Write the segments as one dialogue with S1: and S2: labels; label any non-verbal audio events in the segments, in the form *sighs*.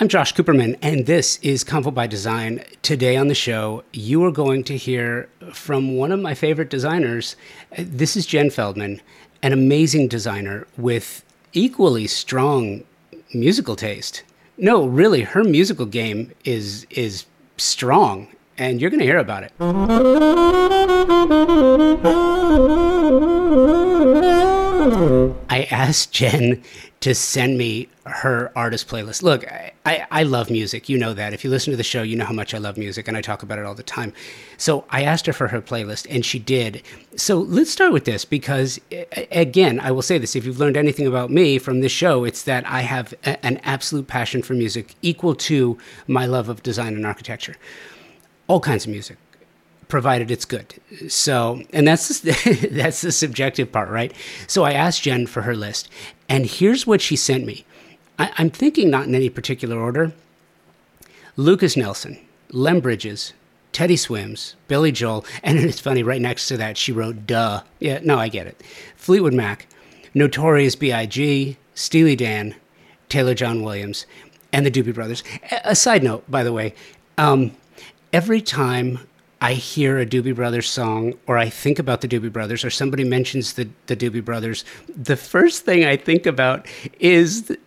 S1: I'm Josh Cooperman, and this is Convo by Design. Today on the show, you are going to hear from one of my favorite designers. This is Jenn Feldman, an amazing designer with equally strong musical taste. No, really, her musical game is is strong, and you're going to hear about it. *laughs* I asked Jenn to send me her artist playlist. Look, I, I, I, love music. You know that. If you listen to the show, you know how much I love music, and I talk about it all the time. So I asked her for her playlist, and she did. So let's start with this because, again, I will say this if you've learned anything about me from this show, it's that I have a, an absolute passion for music equal to my love of design and architecture. All kinds of music provided it's good. So, and that's the, *laughs* that's the subjective part, right? So I asked Jenn for her list, and here's what she sent me. I, I'm thinking not in any particular order. Lukas Nelson, Lem Bridges, Teddy Swims, Billy Joel, *laughs* and it's funny, right next to that, she wrote, duh. Yeah, no, I get it. Fleetwood Mac, Notorious B.I.G., Steely Dan, Taylor John Williams, and the Doobie Brothers. A, a side note, by the way, um, every time I hear a Doobie Brothers song or I think about the Doobie Brothers or somebody mentions the, the Doobie Brothers, the first thing I think about is the,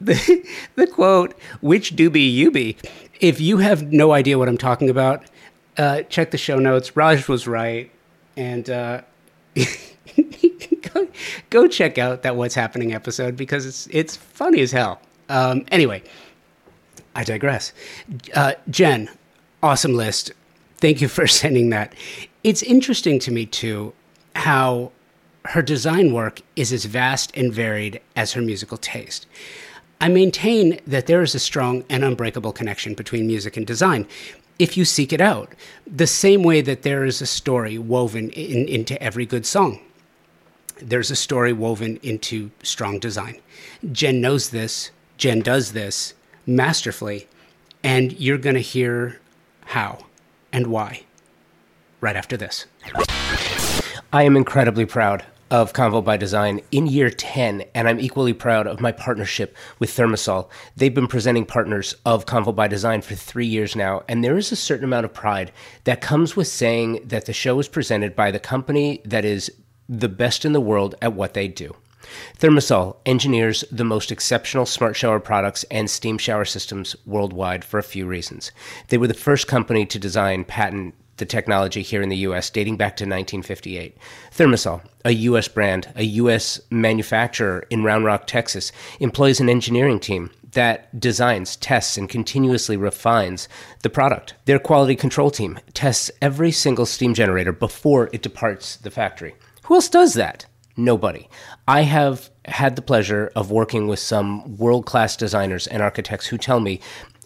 S1: the, *laughs* quote, which Doobie you be? If you have no idea what I'm talking about, uh, check the show notes. Raj was right. And uh, *laughs* go, go, check out that What's Happening episode because it's, it's funny as hell. Um, anyway, I digress. Uh, Jenn, awesome list Thank you for *laughs* sending that. It's interesting to me, too, how her design work is as vast and varied as her musical taste. I maintain that there is a strong and unbreakable connection between music and design if you seek it out, the same way that there is a story woven in, into every good song. There's a story woven into strong design. Jenn knows this, Jenn does this masterfully, and you're going to hear how and why right after this. I am incredibly proud of Convo by Design in year 10, and I'm equally proud of my partnership with ThermaSol. They've been presenting partners of Convo by Design for three years now, and there is a certain amount of pride that comes with saying that the show is presented by the company that is the best in the world at what they do. ThermaSol engineers the most exceptional smart shower products and steam shower systems worldwide for a few reasons. They were the first company to design, patent, the technology here in the US dating back to 1958. ThermaSol, a US brand, a US manufacturer in Round Rock, Texas, employs an engineering team that designs, tests, and continuously refines the product. Their quality control team tests every single steam generator before it departs the factory. Who else does that? Nobody. I have had the pleasure of working with some world class designers and architects who tell me,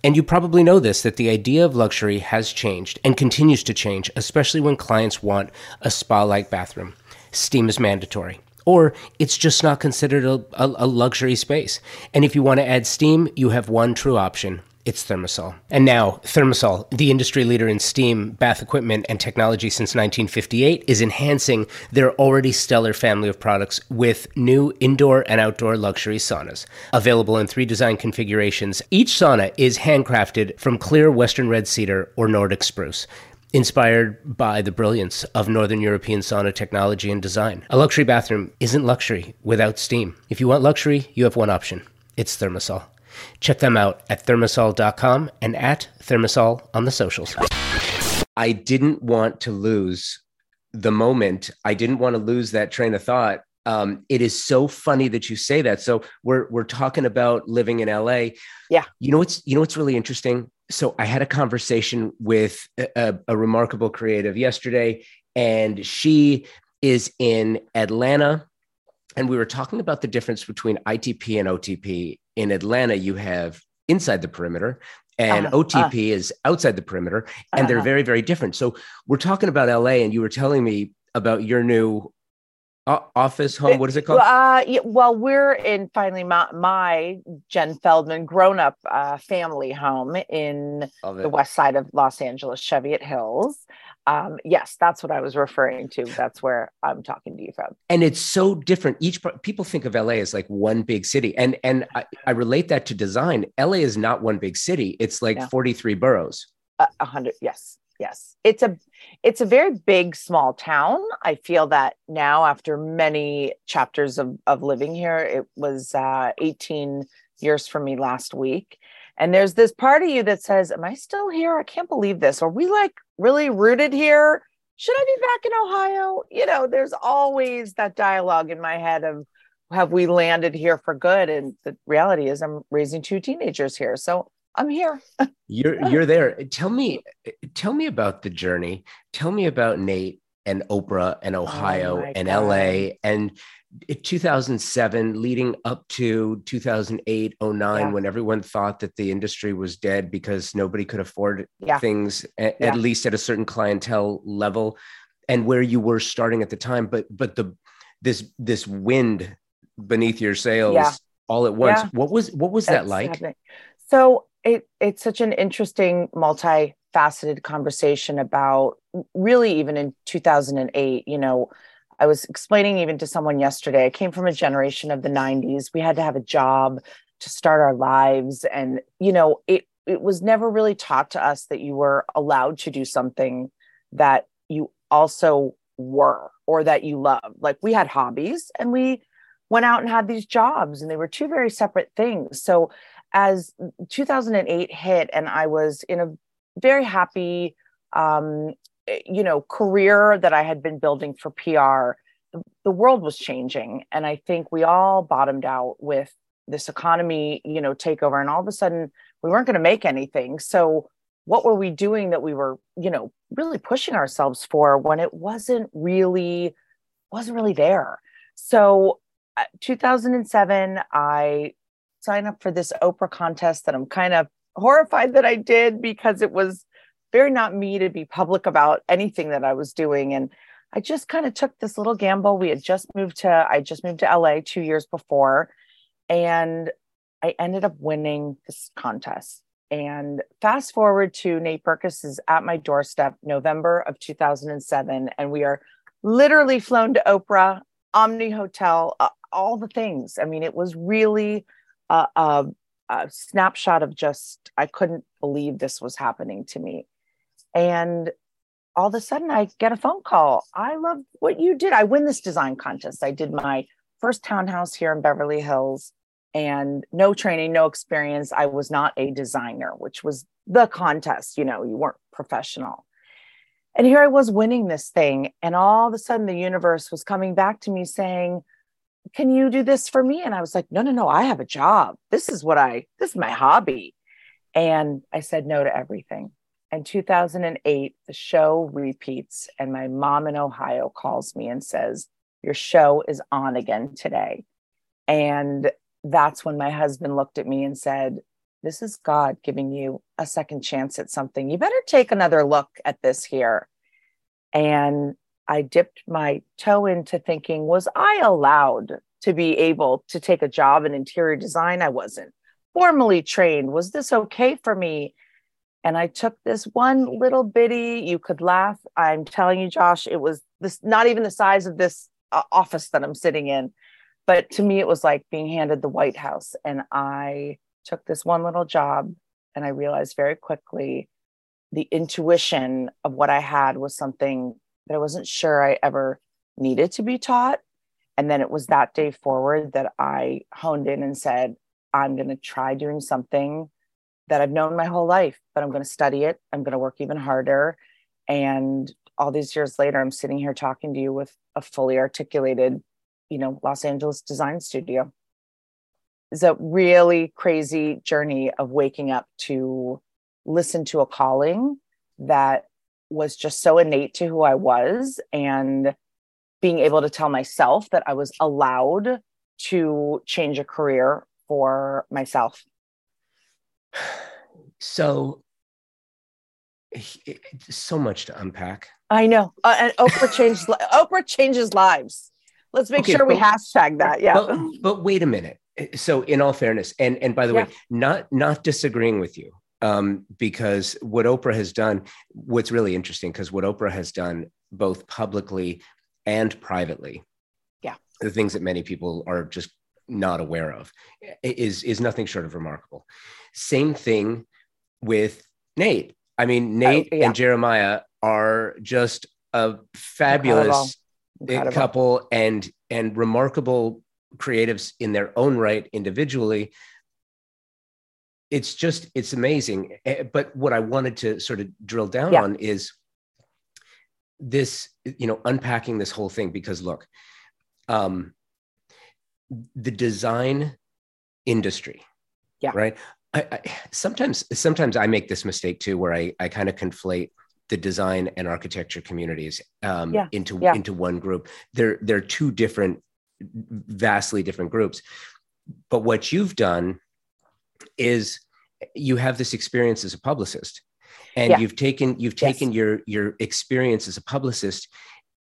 S1: and you probably know this, that the idea of luxury has changed and continues to change, especially when clients want a spa like bathroom. Steam is mandatory. Or it's just not considered a, a, a luxury space. And if you want to add steam, you have one true option it's ThermaSol. And now, ThermaSol, the industry leader in steam, bath equipment, and technology since 1958, is enhancing their already stellar family of products with new indoor and outdoor luxury saunas. Available in three design configurations, each sauna is handcrafted from clear Western red cedar or Nordic spruce inspired by the brilliance of Northern European sauna technology and design. A luxury bathroom isn't luxury without steam. If you want luxury, you have one option it's ThermaSol. Check them out at thermasol.com and at thermasol on the socials. I didn't want to lose the moment. I didn't want to lose that train of thought. Um, it is so funny that you say that. So we're we're talking about living in LA.
S2: Yeah.
S1: You know what's you know what's really interesting. So I had a conversation with a, a remarkable creative yesterday, and she is in Atlanta and we were talking about the difference between ITP and OTP. In Atlanta, you have inside the perimeter, and uh, OTP uh, is outside the perimeter, and uh, they're uh-huh. very, very different. So we're talking about LA, and you were telling me about your new
S2: office, home, what is it called?
S3: Uh, yeah, well, we're in finally my, my Jenn Feldman grown up uh, family home in the west side of Los Angeles, Cheviot Hills. Um, yes, that's what I was referring to. That's where I'm talking to you from.
S2: And it's so different. Each people think of LA as like one big city, and and I, I relate that to design. LA is not one big city. It's like yeah. 43 boroughs.
S3: A hundred, yes yes it's a it's a very big small town i feel that now after many chapters of, of living here it was uh, 18 years for me last week and there's this part of you that says am i still here i can't believe this are we like really rooted here should i be back in ohio you know there's always that dialogue in my head of have we landed here for good and the reality is i'm raising two teenagers here so I'm here.
S2: you're *laughs* you're there. Tell me tell me about the journey. Tell me about Nate and Oprah and oh Ohio oh and God. LA and 2007 leading up to 2008 09 yeah. when everyone thought that the industry was dead because nobody could afford yeah. things at, yeah. at least at a certain clientele level and where you were starting at the time but but the this this wind beneath your sails all at once what was what was that like happening.
S3: so it, it's such an interesting multifaceted conversation about really even in 2008 you know i was explaining even to someone yesterday i came from a generation of the 90s we had to have a job to start our lives. And you know it it was never really taught to us that you were allowed to do something that you also were or that you loved like we had hobbies and we went out and had these jobs and they were two very separate things. So as 2008 hit and I was in a very happy, um, you know, career that I had been building for PR, the, world was changing. And I think we all bottomed out with this economy, you know, takeover. And all of a sudden we weren't going to make anything. So what were we doing that we were, you know, really pushing ourselves for when it wasn't really, wasn't really there. So uh, 2007, I sign up for this Oprah contest that I'm kind of horrified that I did because it was very not me to be public about anything that I was doing. And I just kind of took this little gamble. We had just moved to, I just moved to LA two years before, and I ended up winning this contest. And fast forward to Nate Berkus is at my doorstep, November of 2007, and we are literally flown to Oprah, Omni Hotel, uh, all the things. I mean, it was really a, a, a snapshot of just I couldn't believe this was happening to me. And all of a sudden I get a phone call. I love what you did. I win this design contest. I did my first townhouse here in Beverly Hills and no training, no experience. I was not a designer, which was the contest. You know, you weren't professional. And here I was winning this thing. And all of a sudden the universe was coming back to me saying, can you do this for me? And I was like, no, no, no, I have a job. This is what I, this is my hobby. And I said no to everything. And 2008, the show repeats, and my mom in Ohio calls me and says, Your show is on again today. And that's when my husband looked at me and said, This is God giving you a second chance at something. You better take another look at this here. And I dipped my toe into thinking, was I allowed to be able to take a job in interior design? I wasn't formally trained. Was this okay for me? And I took this one little bitty, you could laugh. I'm telling you, Josh, it was this not even the size of this uh, office that I'm sitting in. But to me, it was like being handed the White House. And I took this one little job and I realized very quickly the intuition of what I had was something that I wasn't sure I ever needed to be taught. And then it was that day forward that I honed in and said, I'm going to try doing something that I've known my whole life, but I'm going to study it. I'm going to work even harder. And all these years later, I'm sitting here talking to you with a fully articulated, you know, Los Angeles design studio. It's a really crazy journey of waking up to listen to a calling that was just so innate to who I was and being able to tell myself that I was allowed to change a career for myself. *sighs*
S2: So, so much to unpack.
S3: I know, uh, and Oprah changed. *laughs* Oprah changes lives. let's make okay, sure we hashtag that. Yeah.
S2: But, but, wait a minute. So in all fairness, and and by the yeah. way, not not disagreeing with you, um, because what Oprah has done, what's really interesting, because what Oprah has done both publicly and privately,
S3: yeah,
S2: the things that many people are just not aware of, is is nothing short of remarkable. Same thing with Nate. I mean, Nate oh, yeah. and Jeremiah are just a fabulous Incredible. couple and and remarkable creatives in their own right individually it's just it's amazing eh, but what i wanted to sort of drill down yeah. on is this you know unpacking this whole thing because look um the design industry
S3: yeah
S2: right I, I, sometimes sometimes i make this mistake too where i i kind of conflate the design and architecture communities um, yeah. into yeah. into one group. They're they're two different, vastly different groups. But what you've done is you have this experience as a publicist, and yeah. you've taken you've taken yes. your your experience as a publicist.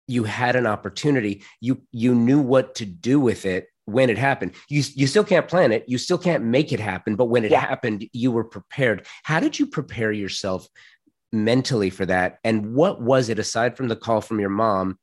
S2: You had an opportunity. You you knew what to do with it when it happened. You you still can't plan it. You still can't make it happen. But when it happened, you were prepared. How did you prepare yourself mentally for that? And what was it aside from the call from your mom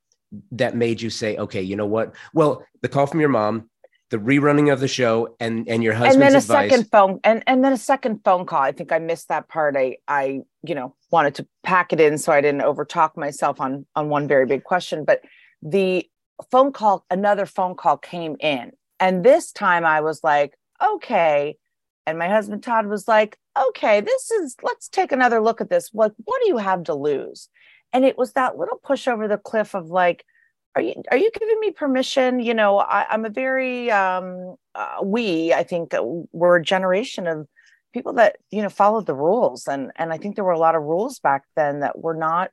S2: that made you say, okay, you know what? Well, the call from your mom, the rerunning of the show, and and your husband's
S3: and then a
S2: advice.
S3: second phone, and and then a second phone call. I think I missed that part. I I you know wanted to pack it in so I didn't overtalk myself on on one very big question, but the phone call, another phone call came in, and this time I was like, okay. And my husband Todd was like, okay, this is, let's take another look at this. What, what do you have to lose? And it was that little push over the cliff of like, are you, are you giving me permission? You know, I, am a very, um, uh, we, I think uh, we're a generation of people that, you know, followed the rules. And, and I think there were a lot of rules back then that were not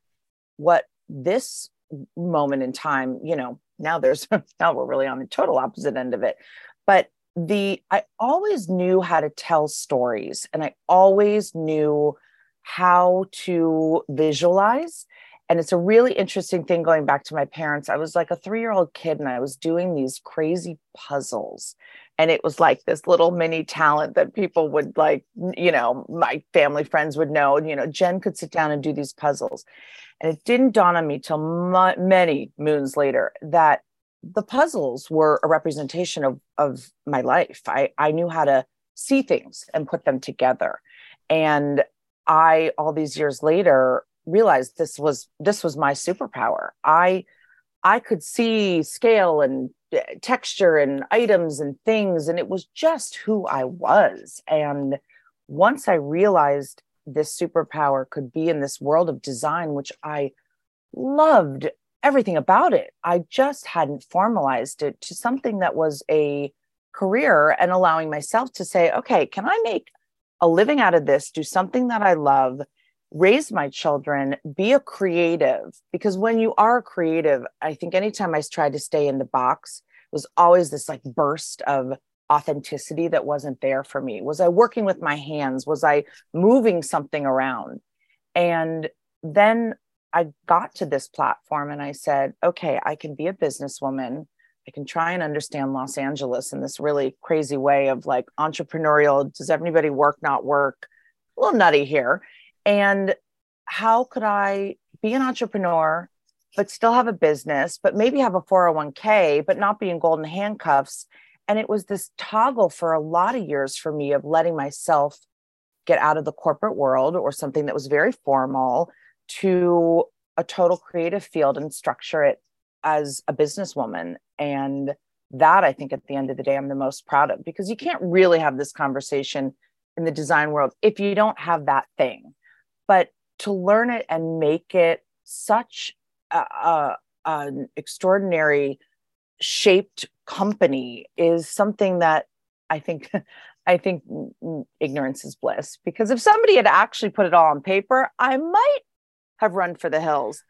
S3: what this moment in time, you know, now there's, *laughs* now we're really on the total opposite end of it. But the I always knew how to tell stories and I always knew how to visualize. And it's a really interesting thing going back to my parents. I was like a three year old kid and I was doing these crazy puzzles. And it was like this little mini talent that people would like, you know, my family friends would know. You know, Jenn could sit down and do these puzzles. And it didn't dawn on me till many moons later that the puzzles were a representation of of my life. I I knew how to see things and put them together. And I all these years later realized this was this was my superpower. I I could see scale and uh, texture and items and things and it was just who I was. And once I realized this superpower could be in this world of design which I loved everything about it. I just hadn't formalized it to something that was a career and allowing myself to say, okay, can I make a living out of this, do something that I love, raise my children, be a creative? Because when you are creative, I think anytime I tried to stay in the box, was always this like burst of authenticity that wasn't there for me. Was I working with my hands? Was I moving something around? And then I got to this platform and I said, okay, I can be a businesswoman. I can try and understand Los Angeles in this really crazy way of like entrepreneurial. Does everybody work, not work? A little nutty here. And how could I be an entrepreneur, but still have a business, but maybe have a 401k, but not be in golden handcuffs? And it was this toggle for a lot of years for me of letting myself get out of the corporate world or something that was very formal to a total creative field and structure it as a businesswoman. And that I think at the end of the day, I'm the most proud of because you can't really have this conversation in the design world if you don't have that thing. But to learn it and make it such a, a, an extraordinary shaped company is something that I think *laughs* I think ignorance is bliss because if somebody had actually put it all on paper, I might have run for the hills,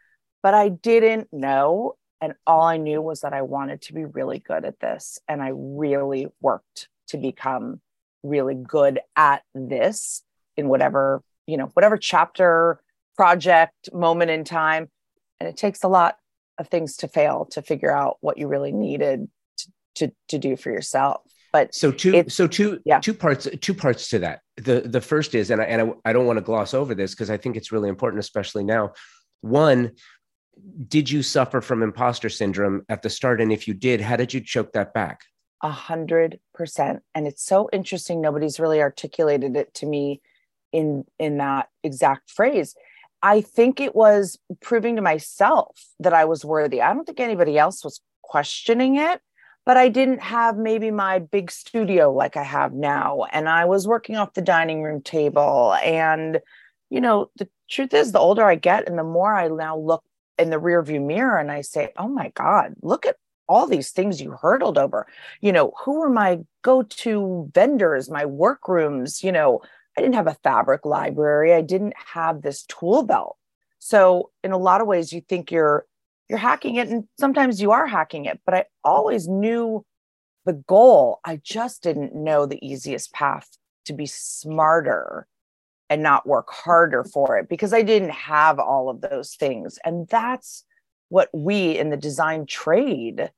S3: but I didn't know. And all I knew was that I wanted to be really good at this. And I really worked to become really good at this in whatever, you know, whatever chapter, project, moment in time. And it takes a lot of things to fail to figure out what you really needed to, to, to do for yourself. But
S2: so two, so two, yeah. two parts, two parts to that. The, the first is, and I, and I, I don't want to gloss over this because I think it's really important, especially now. One, did you suffer from imposter syndrome at the start? And if you did, how did you choke that back?
S3: A hundred percent. And it's so interesting. Nobody's really articulated it to me in in that exact phrase. I think it was proving to myself that I was worthy. I don't think anybody else was questioning it, but I didn't have maybe my big studio like I have now. And I was working off the dining room table. And, you know, the truth is, the older I get and the more I now look in the rearview mirror and I say, oh my God, look at all these things you hurdled over. You know, who were my go to vendors, my workrooms? You know, I didn't have a fabric library. I didn't have this tool belt. So in a lot of ways, you think you're you're hacking it, and sometimes you are hacking it. But I always knew the goal. I just didn't know the easiest path to be smarter and not work harder for it because I didn't have all of those things. And that's what we in the design trade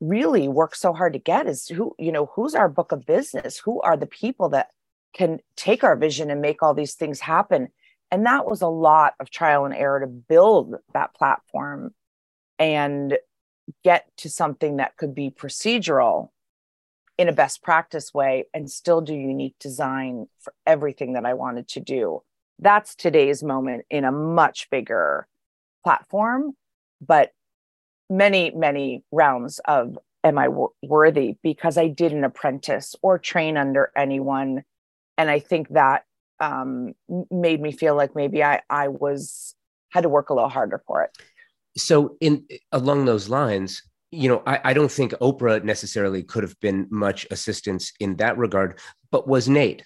S3: really work so hard to get is who, you know, who's our book of business? Who are the people that can take our vision and make all these things happen. And that was a lot of trial and error to build that platform and get to something that could be procedural in a best practice way and still do unique design for everything that I wanted to do. That's today's moment in a much bigger platform, but many, many rounds of am I worthy because I didn't apprentice or train under anyone and I think that um, made me feel like maybe I I was had to work a little harder for it.
S2: So in along those lines, you know, I, I don't think Oprah necessarily could have been much assistance in that regard, but was Nate?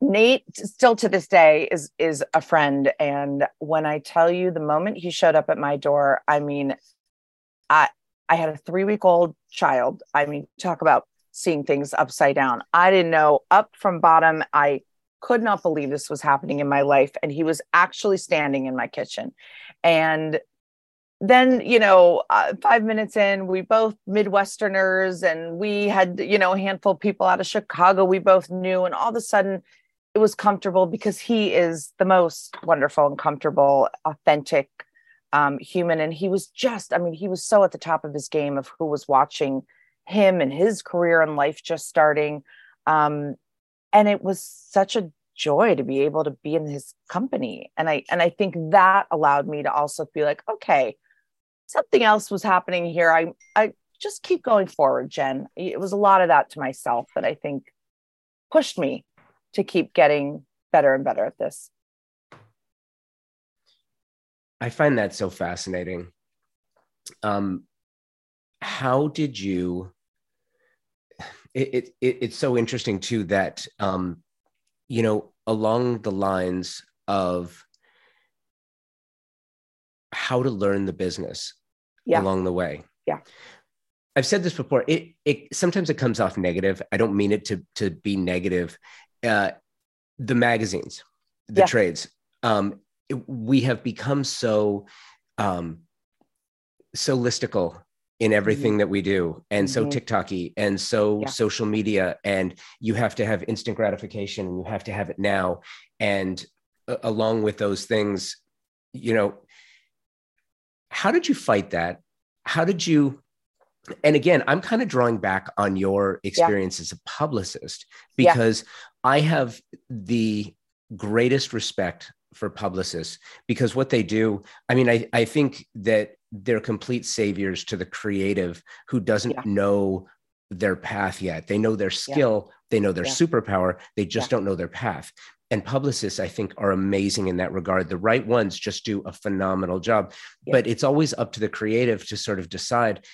S3: Nate still to this day is is a friend and when I tell you the moment he showed up at my door I mean I I had a 3 week old child I mean talk about seeing things upside down. I didn't know up from bottom. I could not believe this was happening in my life. And he was actually standing in my kitchen. And then, you know, uh, five minutes in, we both Midwesterners and we had, you know, a handful of people out of Chicago we both knew. And all of a sudden, it was comfortable because he is the most wonderful and comfortable, authentic um, human. And he was just, I mean, he was so at the top of his game of who was watching him and his career and life just starting. Um, and it was such a joy to be able to be in his company. And I and I think that allowed me to also feel like, okay, something else was happening here. I I just keep going forward, Jenn. It was a lot of that to myself that I think pushed me to keep getting better and better at this.
S2: I find that so fascinating. Um, how did you it, it, it's so interesting too that um, you know along the lines of how to learn the business yeah. along the way.
S3: Yeah.
S2: I've said this before. It it sometimes it comes off negative. I don't mean it to to be negative. Uh, the magazines, the yeah. trades. Um, it, we have become so um, so listicle in everything mm-hmm. that we do and so mm-hmm. tiktoky and so yeah. social media and you have to have instant gratification and you have to have it now and uh, along with those things you know how did you fight that how did you and again i'm kind of drawing back on your experience yeah. as a publicist because yeah. i have the greatest respect for publicists because what they do i mean i, I think that they're complete saviors to the creative who doesn't yeah. know their path yet. They know their skill, yeah. they know their yeah. superpower, they just don't know their path. And publicists, I think, are amazing in that regard. The right ones just do a phenomenal job. But it's always up to the creative to sort of decide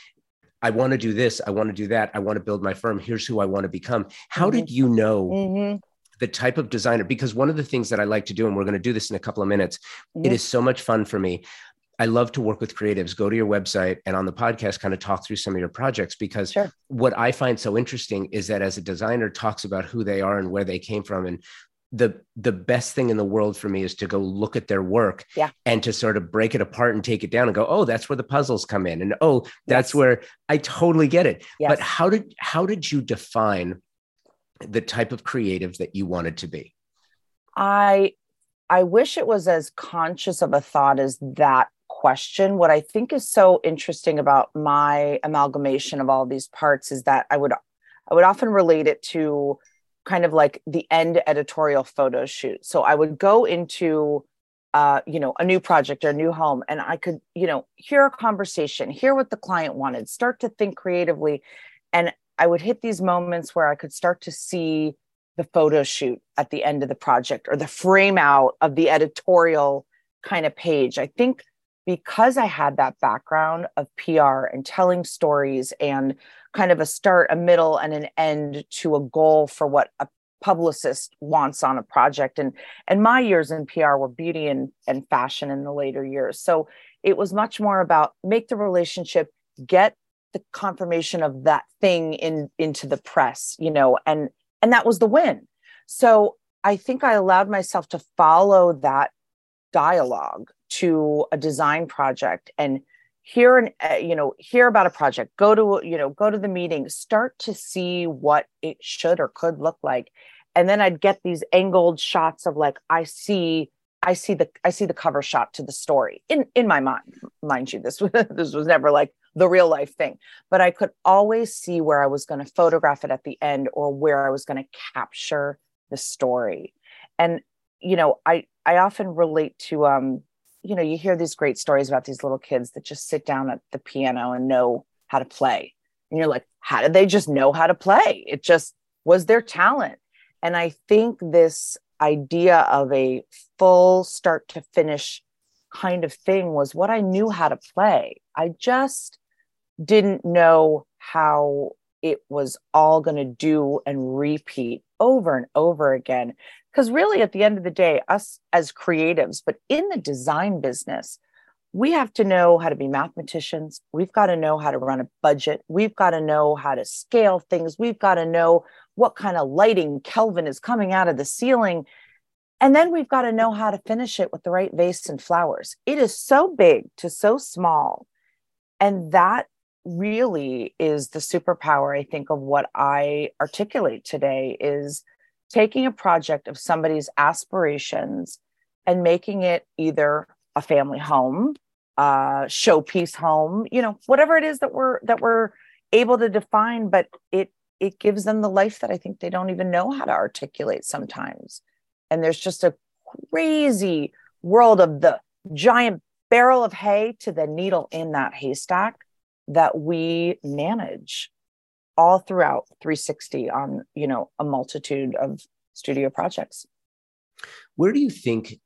S2: I want to do this, I want to do that, I want to build my firm. Here's who I want to become. How mm-hmm. did you know? Mm-hmm the type of designer because one of the things that i like to do and we're going to do this in a couple of minutes mm-hmm. it is so much fun for me I love to work with creatives. Go to your website and on the podcast, kind of talk through some of your projects because sure. what I find so interesting is that as a designer talks about who they are and where they came from and the the best thing in the world for me is to go look at their work
S3: yeah.
S2: and to sort of break it apart and take it down and go oh that's where the puzzles come in and oh that's yes. where i totally get it yes. but how did how did you define the type of creative that you wanted to be
S3: i i wish it was as conscious of a thought as that question what i think is so interesting about my amalgamation of all these parts is that i would i would often relate it to kind of like the end editorial photo shoot. So I would go into uh, you know, a new project or a new home, and I could, you know, hear a conversation, hear what the client wanted, start to think creatively. And I would hit these moments where I could start to see the photo shoot at the end of the project or the frame out of the editorial kind of page. I think because I had that background of PR and telling stories and kind of a start, a middle, and an end to a goal for what a publicist wants on a project. And and my years in PR were beauty and, and fashion in the later years. So it was much more about make the relationship, get the confirmation of that thing in into the press, you know, and and that was the win. So I think I allowed myself to follow that dialogue to a design project and hear an uh, you know hear about a project go to you know go to the meeting start to see what it should or could look like. And then i'd get these angled shots of like i see i see the i see the cover shot to the story. In in my mind mind you this was *laughs* this was never like the real life thing. But i could always see where i was going to photograph it at the end or where i was going to capture the story. And you know i i often relate to um you know, you hear these great stories about these little kids that just sit down at the piano and know how to play. And you're like, how did they just know how to play? It just was their talent. And I think this idea of a full start to finish kind of thing was what I knew how to play. I just didn't know how it was all going to do and repeat over and over again because really, at the end of the day, us as creatives, but in the design business, we have to know how to be mathematicians. We've got to know how to run a budget. We've got to know how to scale things. We've got to know what kind of lighting Kelvin is coming out of the ceiling. And then we've got to know how to finish it with the right vase and flowers. It is so big to so small. And that really is the superpower, I think, of what I articulate today is taking a project of somebody's aspirations and making it either a family home, a showpiece home, you know, whatever it is that we're that we're able to define, but it it gives them the life that I think they don't even know how to articulate sometimes. And there's just a crazy world of the giant barrel of hay to the needle in that haystack that we manage all throughout 360 on you know a multitude of studio projects.
S2: Where do you think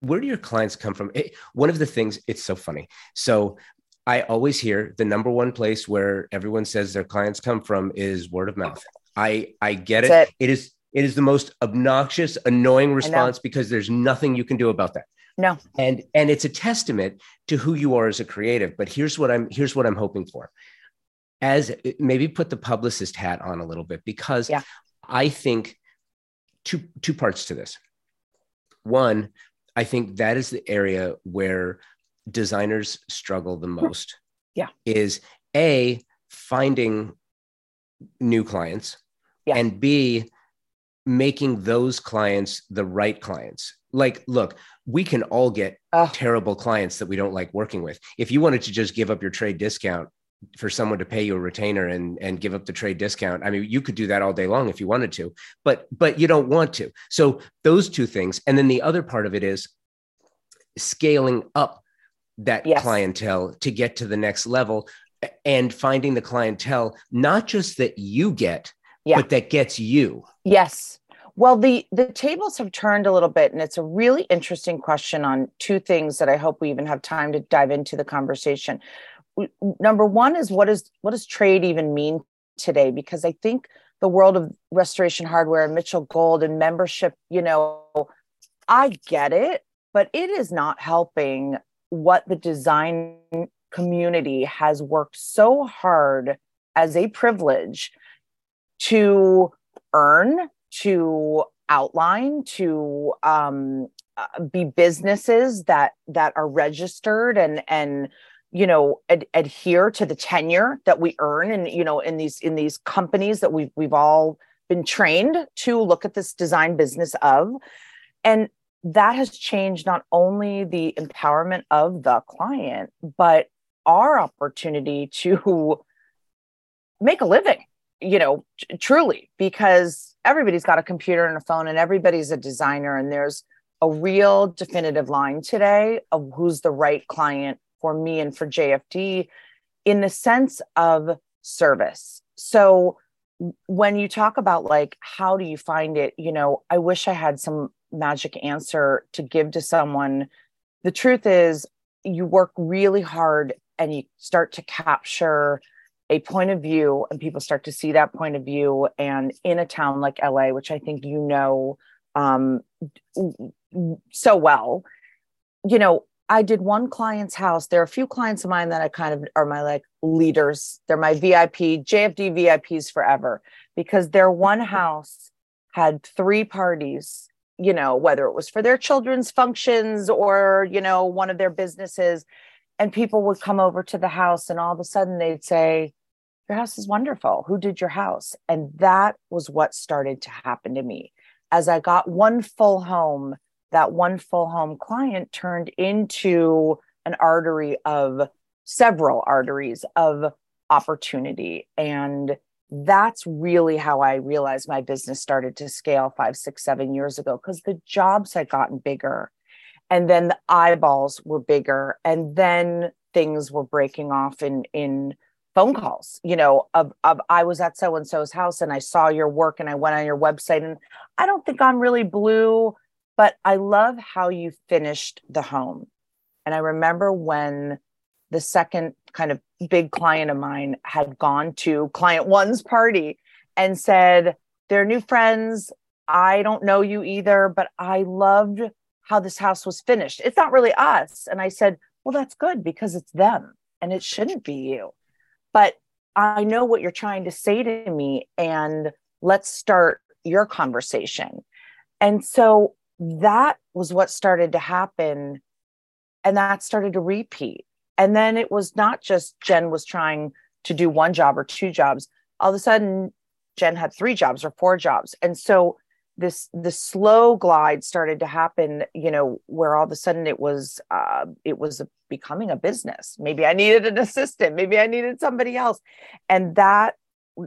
S2: where do your clients come from? It, one of the things it's so funny. So i always hear the number one place where everyone says their clients come from is word of mouth. I i get it. it. it is it is the most obnoxious annoying response because there's nothing you can do about that.
S3: No.
S2: And and it's a testament to who you are as a creative. But here's what i'm here's what i'm hoping for as uh, maybe put the publicist hat on a little bit because yeah. I think two two parts to this. One, I think that is the area where designers struggle the hmm. most.
S3: Yeah.
S2: Is A finding new clients yeah. and B making those clients the right clients. Like, look, we can all get oh. terrible clients that we don't like working with. If you wanted to just give up your trade discount for someone to pay you a retainer and and give up the trade discount. I mean you could do that all day long if you wanted to but but you don't want to. So those two things. And then the other part of it is scaling up that yes. clientele to get to the next level and finding the clientele not just that you get yeah. but that gets you.
S3: Yes. Well the the tables have turned a little bit and it's a really interesting question on two things that i hope we even have time to dive into the conversation number one is what is what does trade even mean today? Because i think the world of restoration hardware and mitchell gold and membership you know i get it but it is not helping what the design community has worked so hard as a privilege to earn to outline to um, uh, be businesses that that are registered and and you know ad- adhere to the tenure that we earn and you know in these in these companies that we've we've all been trained to look at this design business of. And that has changed not only the empowerment of the client but our opportunity to make a living you know t- truly because everybody's got a computer and a phone and everybody's a designer and there's a real definitive line today of who's the right client for me and for JFD in the sense of service. So when you talk about like how do you find it, you know, I wish I had some magic answer to give to someone. The truth is you work really hard and you start to capture a point of view and people start to see that point of view and in a town like LA which I think you know um, so well you know I did one client's house. There are a few clients of mine that I kind of are my like leaders. They're my VIP, JFD VIPs forever because their one mm-hmm. house had three parties, you know, whether it was for their children's functions or, you know, one of their businesses. And people would come over to the house and all of a sudden they'd say, Your house is wonderful. Who did your house? And that was what started to happen to me. As I got one full home that one full home client turned into an artery of several arteries of opportunity. And that's really how I realized my business started to scale five, six, seven years ago because the jobs had gotten bigger. And then the eyeballs were bigger. And then things were breaking off in, in phone calls, you know, of, of I was at so and so's house and I saw your work and I went on your website. And I don't think I'm really blue but I love how you finished the home. And I remember when the second kind of big client of mine had gone to client one's party and said, They're new friends. I don't know you either, but I loved how this house was finished. It's not really us. And I said, Well, that's good because it's them and it shouldn't be you. But I know what you're trying to say to me, and let's start your conversation. And so that was what started to happen and that started to repeat. And then it was not just jenn was trying to do one job or two jobs. All of a sudden jenn had three jobs or four jobs. And so this the slow glide started to happen you know where all of a sudden it was uh, it was becoming a business. Maybe i needed an assistant. Maybe i needed somebody else. And that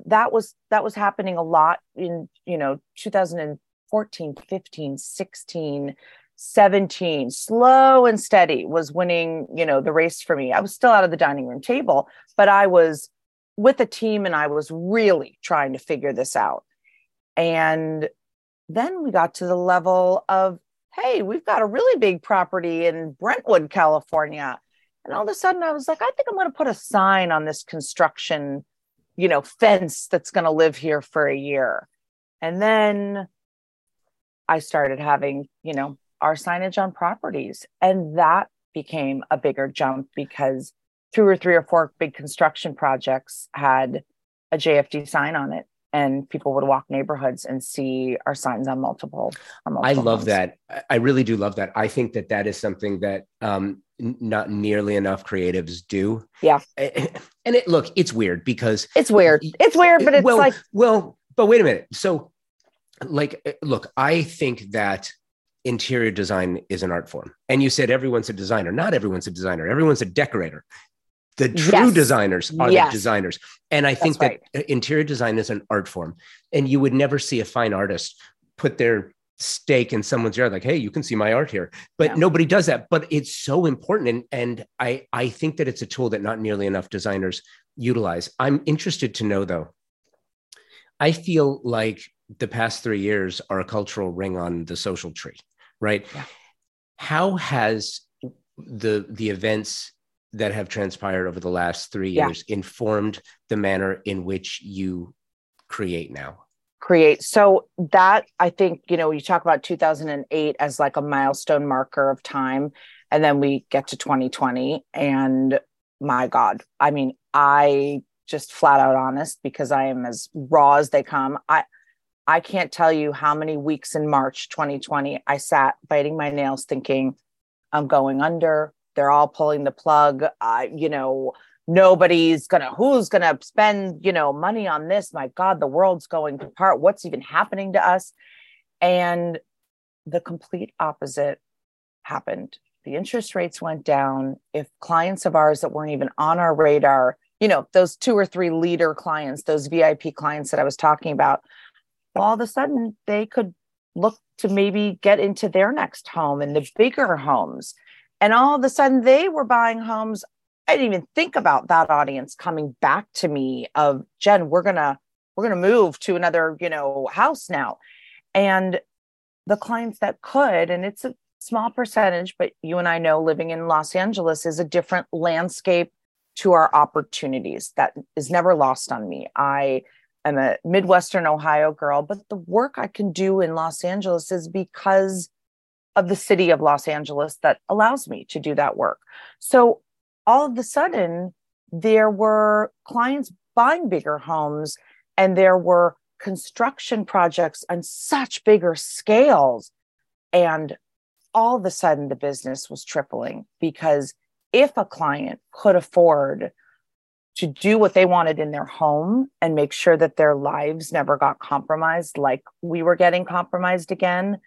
S3: that was that was happening a lot in you know 2000 14, 15, 16, 17, slow and steady was winning, you know, the race for me. I was still out of the dining room table, but I was with a team and I was really trying to figure this out. And then we got to the level of, hey, we've got a really big property in Brentwood, California. And all of a sudden I was like, I think I'm going to put a sign on this construction, you know, fence that's going to live here for a year. And then I started having, you know, our signage on properties. And that became a bigger jump because two or three or four big construction projects had a JFD sign on it. And people would walk neighborhoods and see our signs on multiple. On multiple
S2: I love
S3: homes.
S2: that. I really do love that. I think that that is something that um, not nearly enough creatives do.
S3: Yeah.
S2: And it look, it's weird because
S3: it's weird. It's weird, but it's
S2: well,
S3: like
S2: well, but wait a minute. So like eh, look i think that interior design is an art form. And you said everyone's a designer. Not everyone's a designer. Everyone's a decorator. The true
S3: Yes.
S2: designers are
S3: Yes.
S2: the designers. And i think
S3: That's
S2: that interior design is an art form. And you would never see a fine artist put their stake in someone's yard like hey you can see my art here. But
S3: No.
S2: nobody does that. But it's so important. And and i i think that it's a tool that not nearly enough designers utilize. I'm interested to know though i feel like the past three years are a cultural ring on the social tree right
S3: Yeah.
S2: how has the the events that have transpired over the last three
S3: Yeah.
S2: years informed the manner in which you create now
S3: create. So that I think, you know, you talk about 2008 as like a milestone marker of time. And then we get to 2020. And my God, I mean, I just flat out honest because I am as raw as they come. I I can't tell you how many weeks in March 2020 I sat biting my nails thinking, I'm going under. They're all pulling the plug. Uh, you know, nobody's gonna, who's gonna spend, you know, money on this? My God, the world's going apart. What's even happening to us? And the complete opposite happened. The interest rates went down. If clients of ours that weren't even on our radar, you know, those two or three leader clients, those VIP clients that I was talking about, all of a sudden they could look to maybe get into their next home and the bigger homes. And all of a sudden they were buying homes. I didn't even think about that audience coming back to me of Jenn, we're gonna, we're gonna move to another, you know, house now. And the clients that could, and it's a small percentage, but you and I know living in Los Angeles is a different landscape to our opportunities. That is never lost on me. I I'm a Midwestern Ohio girl, but the work I can do in Los Angeles is because of the city of Los Angeles that allows me to do that work. So all of a sudden, there were clients buying bigger homes and there were construction projects on such bigger scales. And all of a sudden, the business was tripling because if a client could afford to do what they wanted in their home and make sure that their lives never got compromised like we were getting compromised again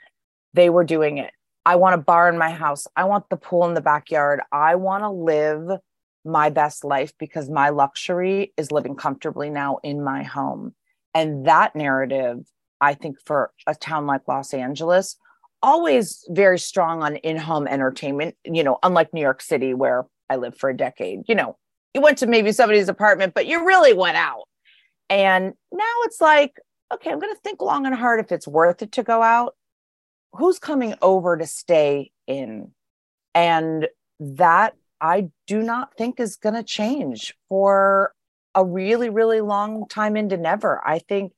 S3: they were doing it. I want a bar in my house. I want the pool in the backyard. I want to live my best life because my luxury is living comfortably now in my home. And that narrative i think for a town like los angeles always very strong on in-home entertainment you know unlike new york city where i lived for a decade you know you went to maybe somebody's apartment, but you really went out. And now it's like, okay, I'm going to think long and hard if it's worth it to go out. Who's coming over to stay in? And that I do not think is going to change for a really, really long time into never. I think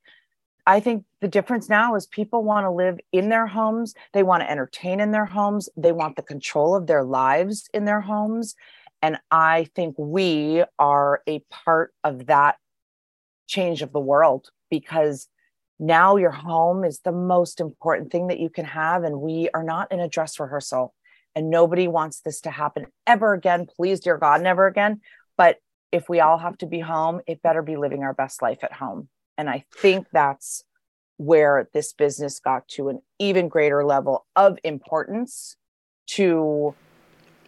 S3: I think the difference now is people want to live in their homes. They want to entertain in their homes. They want the control of their lives in their homes. And I think we are a part of that change of the world because now your home is the most important thing that you can have. And we are not in a dress rehearsal. And nobody wants this to happen ever again. Please, dear God, never again. But if we all have to be home, it better be living our best life at home. And I think that's where this business got to an even greater level of importance to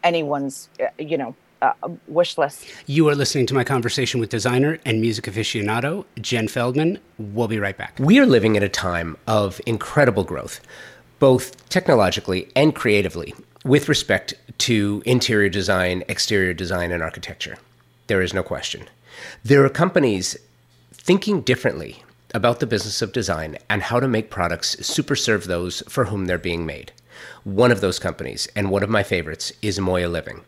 S3: anyone's, uh, you know, uh, wish list.
S1: You are listening to my conversation with designer and music aficionado Jenn Feldman. We'll be right back.
S2: We are living at a time of incredible growth, both technologically and creatively, with respect to interior design, exterior design, and architecture. There is no question. There are companies thinking differently about the business of design and how to make products super serve those for whom they're being made. One of those companies, and one of my favorites, is Moya Living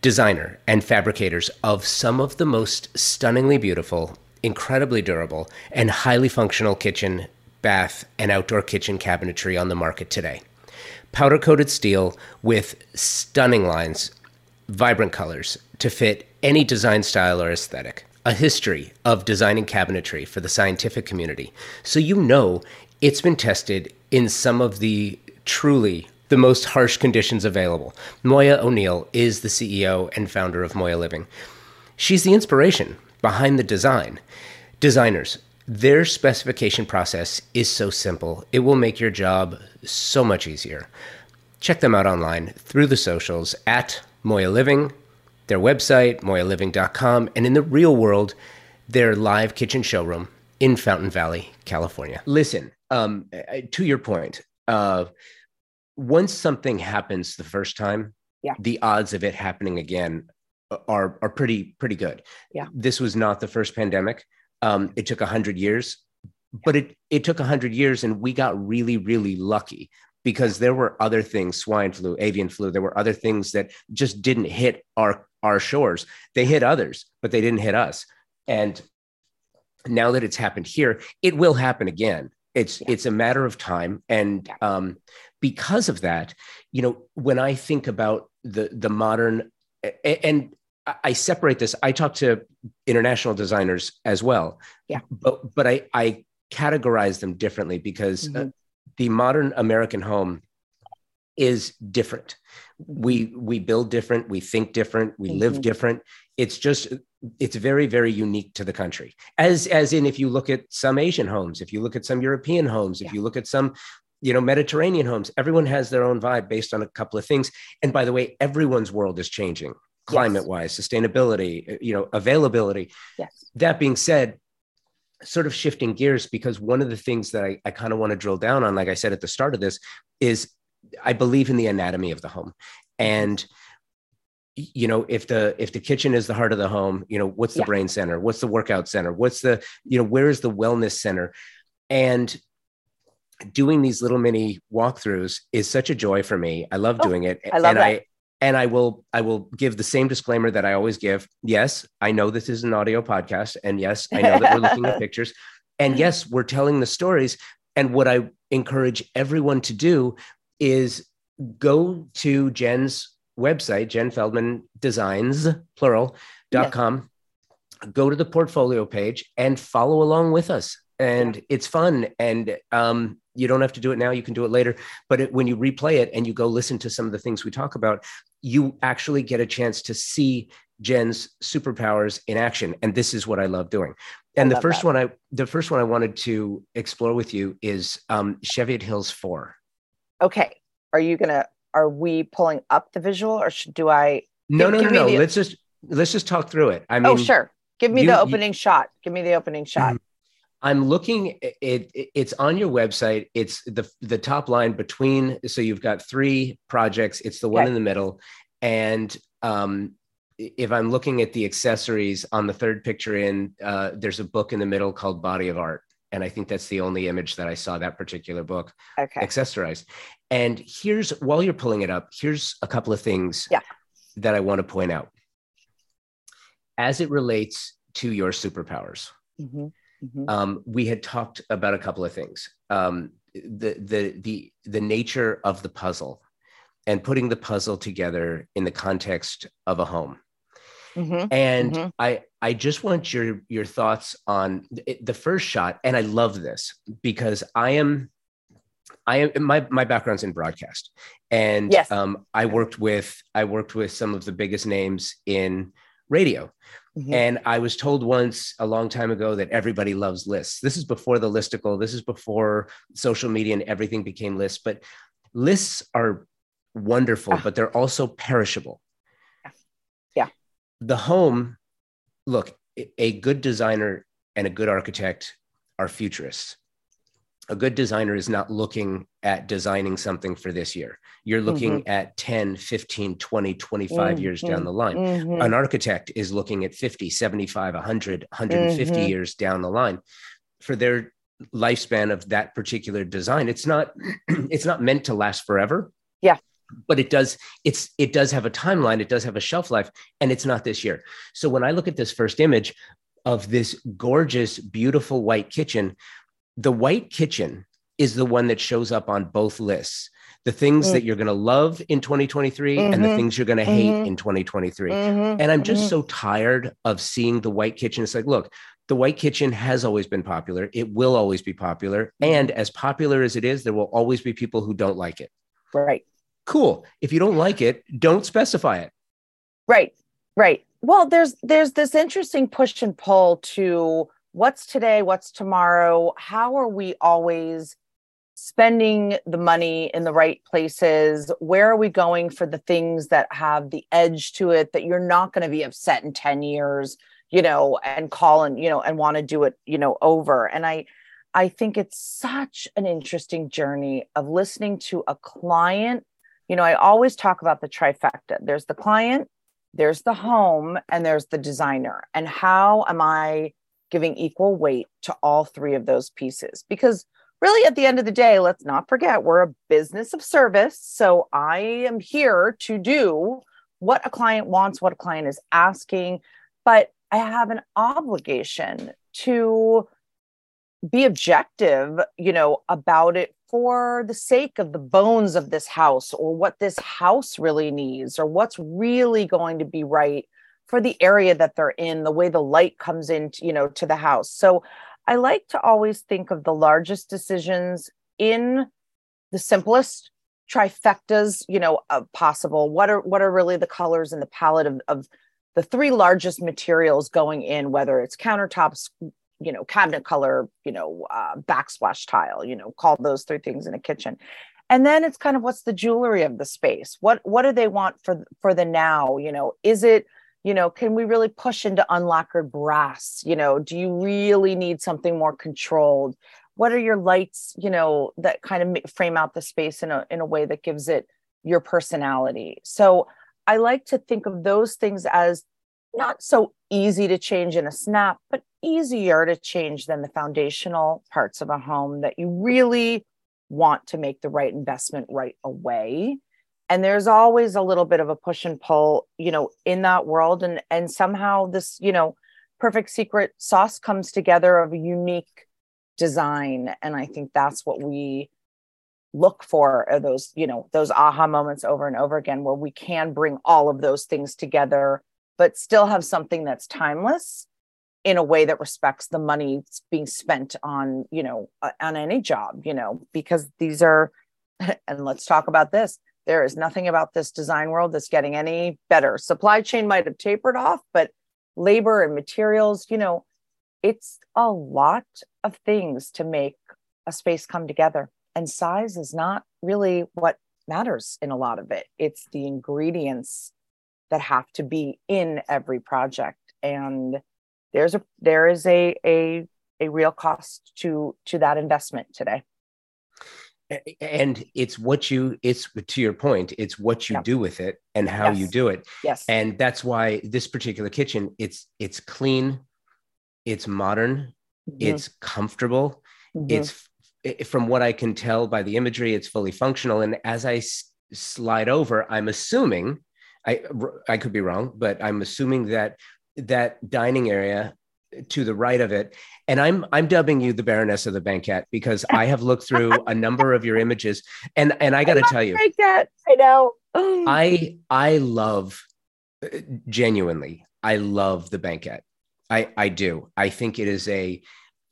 S2: designer and fabricators of some of the most stunningly beautiful, incredibly durable, and highly functional kitchen, bath, and outdoor kitchen cabinetry on the market today. Powder coated steel with stunning lines, vibrant colors to fit any design style or aesthetic. A history of designing cabinetry for the scientific community. So you know it's been tested in some of the truly the most harsh conditions available. Moya O'Neill is the CEO and founder of Moya Living. She's the inspiration behind the design. Designers, their specification process is so simple, it will make your job so much easier. Check them out online through the socials at Moya Living, their website, moyaliving.com, and in the real world, their live kitchen showroom in Fountain Valley, California. Listen, um, to your point, uh, once something happens the first time,
S3: yeah.
S2: the odds of it happening again are are pretty pretty good.
S3: Yeah.
S2: This was not the first pandemic. Um, it took a hundred years, but it it took a hundred years, and we got really really lucky because there were other things, swine flu, avian flu. There were other things that just didn't hit our our shores. They hit others, but they didn't hit us. And now that it's happened here, it will happen again. It's yeah. it's a matter of time, and um, because of that, you know, when I think about the the modern and I separate this. I talk to international designers as well.
S3: Yeah.
S2: But but I I categorize them differently because mm-hmm. uh, the modern American home is different. We we build different, we think different, we mm-hmm. live different. It's just it's very very unique to the country. As as in if you look at some Asian homes, if you look at some European homes, if you look at some you know Mediterranean homes, everyone has their own vibe based on a couple of things. And by the way, everyone's world is changing climate wise, yes. sustainability, you know, availability.
S3: Yes.
S2: That being said, sort of shifting gears because one of the things that I, I kind of want to drill down on, like I said at the start of this, is I believe in the anatomy of the home. And you know if the if the kitchen is the heart of the home you know what's the yeah. brain center what's the workout center what's the you know where is the wellness center and doing these little mini walkthroughs is such a joy for me i love oh, doing it
S3: I love
S2: and
S3: that.
S2: i and I will I will give the same disclaimer that I always give. Yes, I know this is an audio podcast, and yes, I know that we're looking at *laughs* pictures, and yes, we're telling the stories. And what I encourage everyone to do is go to Jenn's website, Jenn Feldman Designs plural dot com. Go to the portfolio page and follow along with us and yeah. it's fun and um, you don't have to do it now you can do it later. But it, when you replay it and you go listen to some of the things we talk about you actually get a chance to see jenn's superpowers in action. And this is what i love doing. And the first that. one i the first one i wanted to explore with you is um, cheviot hills 4
S3: okay. Are you gonna are we pulling up the visual or should, do i
S2: no no no no. the, let's just let's just talk through it. I oh, mean
S3: oh sure. Give me you, the opening you, shot. Give me the opening shot. Mm-hmm.
S2: I'm looking it, it, it's on your website. It's the the top line between so you've got three projects. It's the one okay. in the middle and um if I'm looking at the accessories on the third picture in uh, there's a book in the middle called Body of Art and I think that's the only image that I saw that particular book
S3: okay.
S2: accessorized. And here's while you're pulling it up, here's a couple of things
S3: yeah.
S2: that I want to point out as it relates to your superpowers. Mm-hmm. Mm-hmm. Um, we had talked about a couple of things. Um, the the the the nature of the puzzle and putting the puzzle together in the context of a home. Mm-hmm. And mm-hmm. I I just want your your thoughts on the first shot. And I love this because I am I am my my background's in broadcast, and
S3: yes.
S2: um, I worked with I worked with some of the biggest names in radio. Mm-hmm. And I was told once a long time ago that everybody loves lists. This is before the listicle. This is before social media and everything became lists. But lists are wonderful, ah. but they're also perishable.
S3: Yeah.
S2: The home, look, a good designer and a good architect are futurists a good designer is not looking at designing something for this year. You're looking mm-hmm. at 10, 15, 20, 25 mm-hmm. years down the line. Mm-hmm. An architect is looking at 50, 75, 100, 150 mm-hmm. years down the line for their lifespan of that particular design. It's not *clears throat* it's not meant to last forever.
S3: Yeah.
S2: But it does it's it does have a timeline, it does have a shelf life and it's not this year. So when I look at this first image of this gorgeous beautiful white kitchen the white kitchen is the one that shows up on both lists the things mm. that you're going to love in 2023 mm-hmm. and the mm-hmm. things you're going to hate mm-hmm. in 2023 mm-hmm. and i'm just mm-hmm. so tired of seeing the white kitchen it's like look the white kitchen has always been popular it will always be popular and as popular as it is there will always be people who don't like it
S3: right
S2: cool if you don't like it don't specify it
S3: right right well there's there's this interesting push and pull to what's today, what's tomorrow? How are we always spending the money in the right places? Where are we going for the things that have the edge to it that you're not going to be upset in 10 years, you know, and call and, you know, and want to do it, you know, over. And I, I think it's such an interesting journey of listening to a client. You know, I always talk about the trifecta. There's the client, there's the home, and there's the designer. And how am I giving equal weight to all three of those pieces. Because really at the end of the day let's not forget we're a business of service. So i am here to do what a client wants what a client is asking. But i have an obligation to be objective you know about it for the sake of the bones of this house or what this house really needs or what's really going to be right for the area that they're in the way the light comes in you know to the house so I like to always think of the largest decisions in the simplest trifectas, you know, possible. What are what are really the colors and the palette of, of the three largest materials going in, whether it's countertops, you know, cabinet color, you know, uh, backsplash tile, you know, call those three things in a kitchen. And then it's kind of what's the jewelry of the space? What what do they want for for the now? You know, is it you know can we really push into unlacquered brass? You know do you really need something more controlled? What are your lights you know that kind of frame out the space in a in a way that gives it your personality? So i like to think of those things as not so easy to change in a snap but easier to change than the foundational parts of a home that you really want to make the right investment right away and there's always a little bit of a push and pull you know in that world and and somehow this you know perfect secret sauce comes together of a unique design and i think that's what we look for are those you know those aha moments over and over again where we can bring all of those things together but still have something that's timeless in a way that respects the money being spent on you know on any job you know because these are *laughs* and let's talk about this there is nothing about this design world that's getting any better. Supply chain might have tapered off, but labor and materials, you know, it's a lot of things to make a space come together. And size is not really what matters in a lot of it. It's the ingredients that have to be in every project. And there's a there is a a a real cost to to that investment today
S2: and it's what you it's to your point it's what you yeah. do with it and how yes. you do it
S3: yes
S2: and that's why this particular kitchen it's it's clean it's modern mm-hmm. it's comfortable mm-hmm. it's it, from what i can tell by the imagery it's fully functional and as I s- slide over i'm assuming i i could be wrong but i'm assuming that that dining area to the right of it and i'm i'm dubbing you the baroness of the banquette because i have looked through a number of your images and and i got to tell you
S3: that i know *sighs*
S2: i i love uh, genuinely i love the banquette i i do i think it is a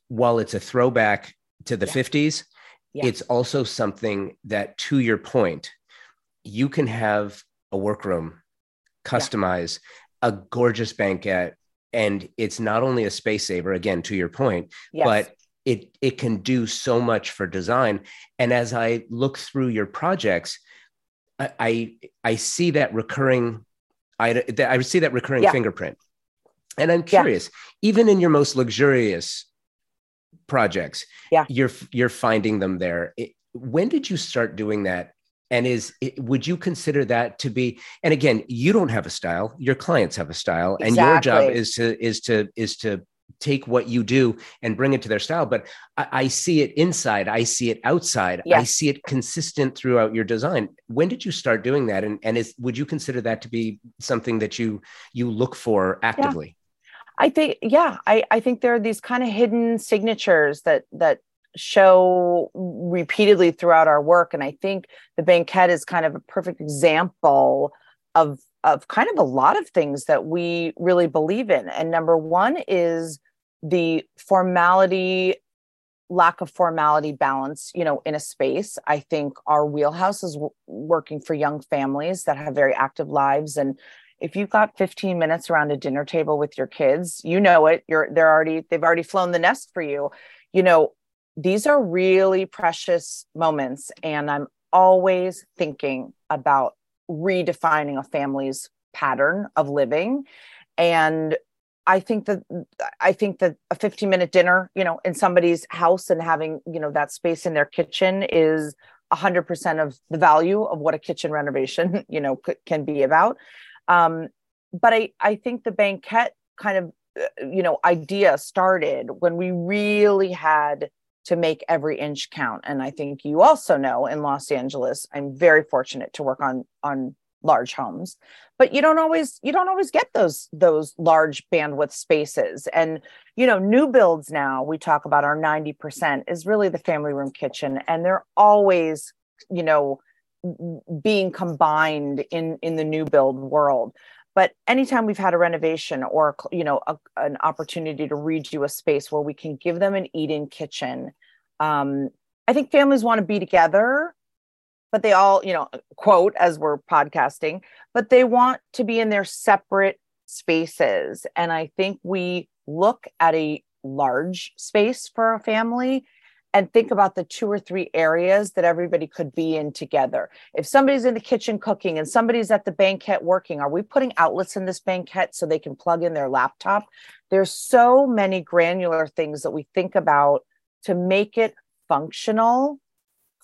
S2: while it's a throwback to the yeah. 50s yeah. it's also something that to your point you can have a workroom customize yeah. a gorgeous banquette and it's not only a space saver again to your point yes. but it it can do so much for design and as i look through your projects i i, I see that recurring i i see that recurring yeah. fingerprint and i'm curious yeah. even in your most luxurious projects
S3: yeah
S2: you're you're finding them there when did you start doing that and is would you consider that to be and again you don't have a style your clients have a style exactly. and your job is to is to is to take what you do and bring it to their style but i, I see it inside i see it outside yes. i see it consistent throughout your design when did you start doing that and and is would you consider that to be something that you you look for actively
S3: yeah. I think, yeah, I, I think there are these kind of hidden signatures that that show repeatedly throughout our work. And I think the banquette is kind of a perfect example of of kind of a lot of things that we really believe in. And number one is the formality lack of formality balance you know in a space i think our wheelhouse is w- working for young families that have very active lives and if you've got 15 minutes around a dinner table with your kids you know it you're they're already they've already flown the nest for you you know these are really precious moments. And I'm always thinking about redefining a family's pattern of living. And I think that I think that a 15 minute dinner, you know, in somebody's house and having, you know, that space in their kitchen is 100% of the value of what a kitchen renovation, *laughs* you know, c- can be about. Um, but I, I think the banquette kind of, uh, you know, idea started when we really had to make every inch count. And i think you also know in los angeles i'm very fortunate to work on on large homes but you don't always you don't always get those those large bandwidth spaces. And you know new builds now we talk about our 90% is really the family room kitchen. And they're always you know being combined in in the new build world but anytime we've had a renovation or you know a, an opportunity to redo a space where we can give them an eat-in kitchen um, i think families want to be together but they all you know quote as we're podcasting but they want to be in their separate spaces. And i think we look at a large space for a family and think about the two or three areas that everybody could be in together. If somebody's in the kitchen cooking and somebody's at the banquette working, are we putting outlets in this banquette so they can plug in their laptop? There's so many granular things that we think about to make it functional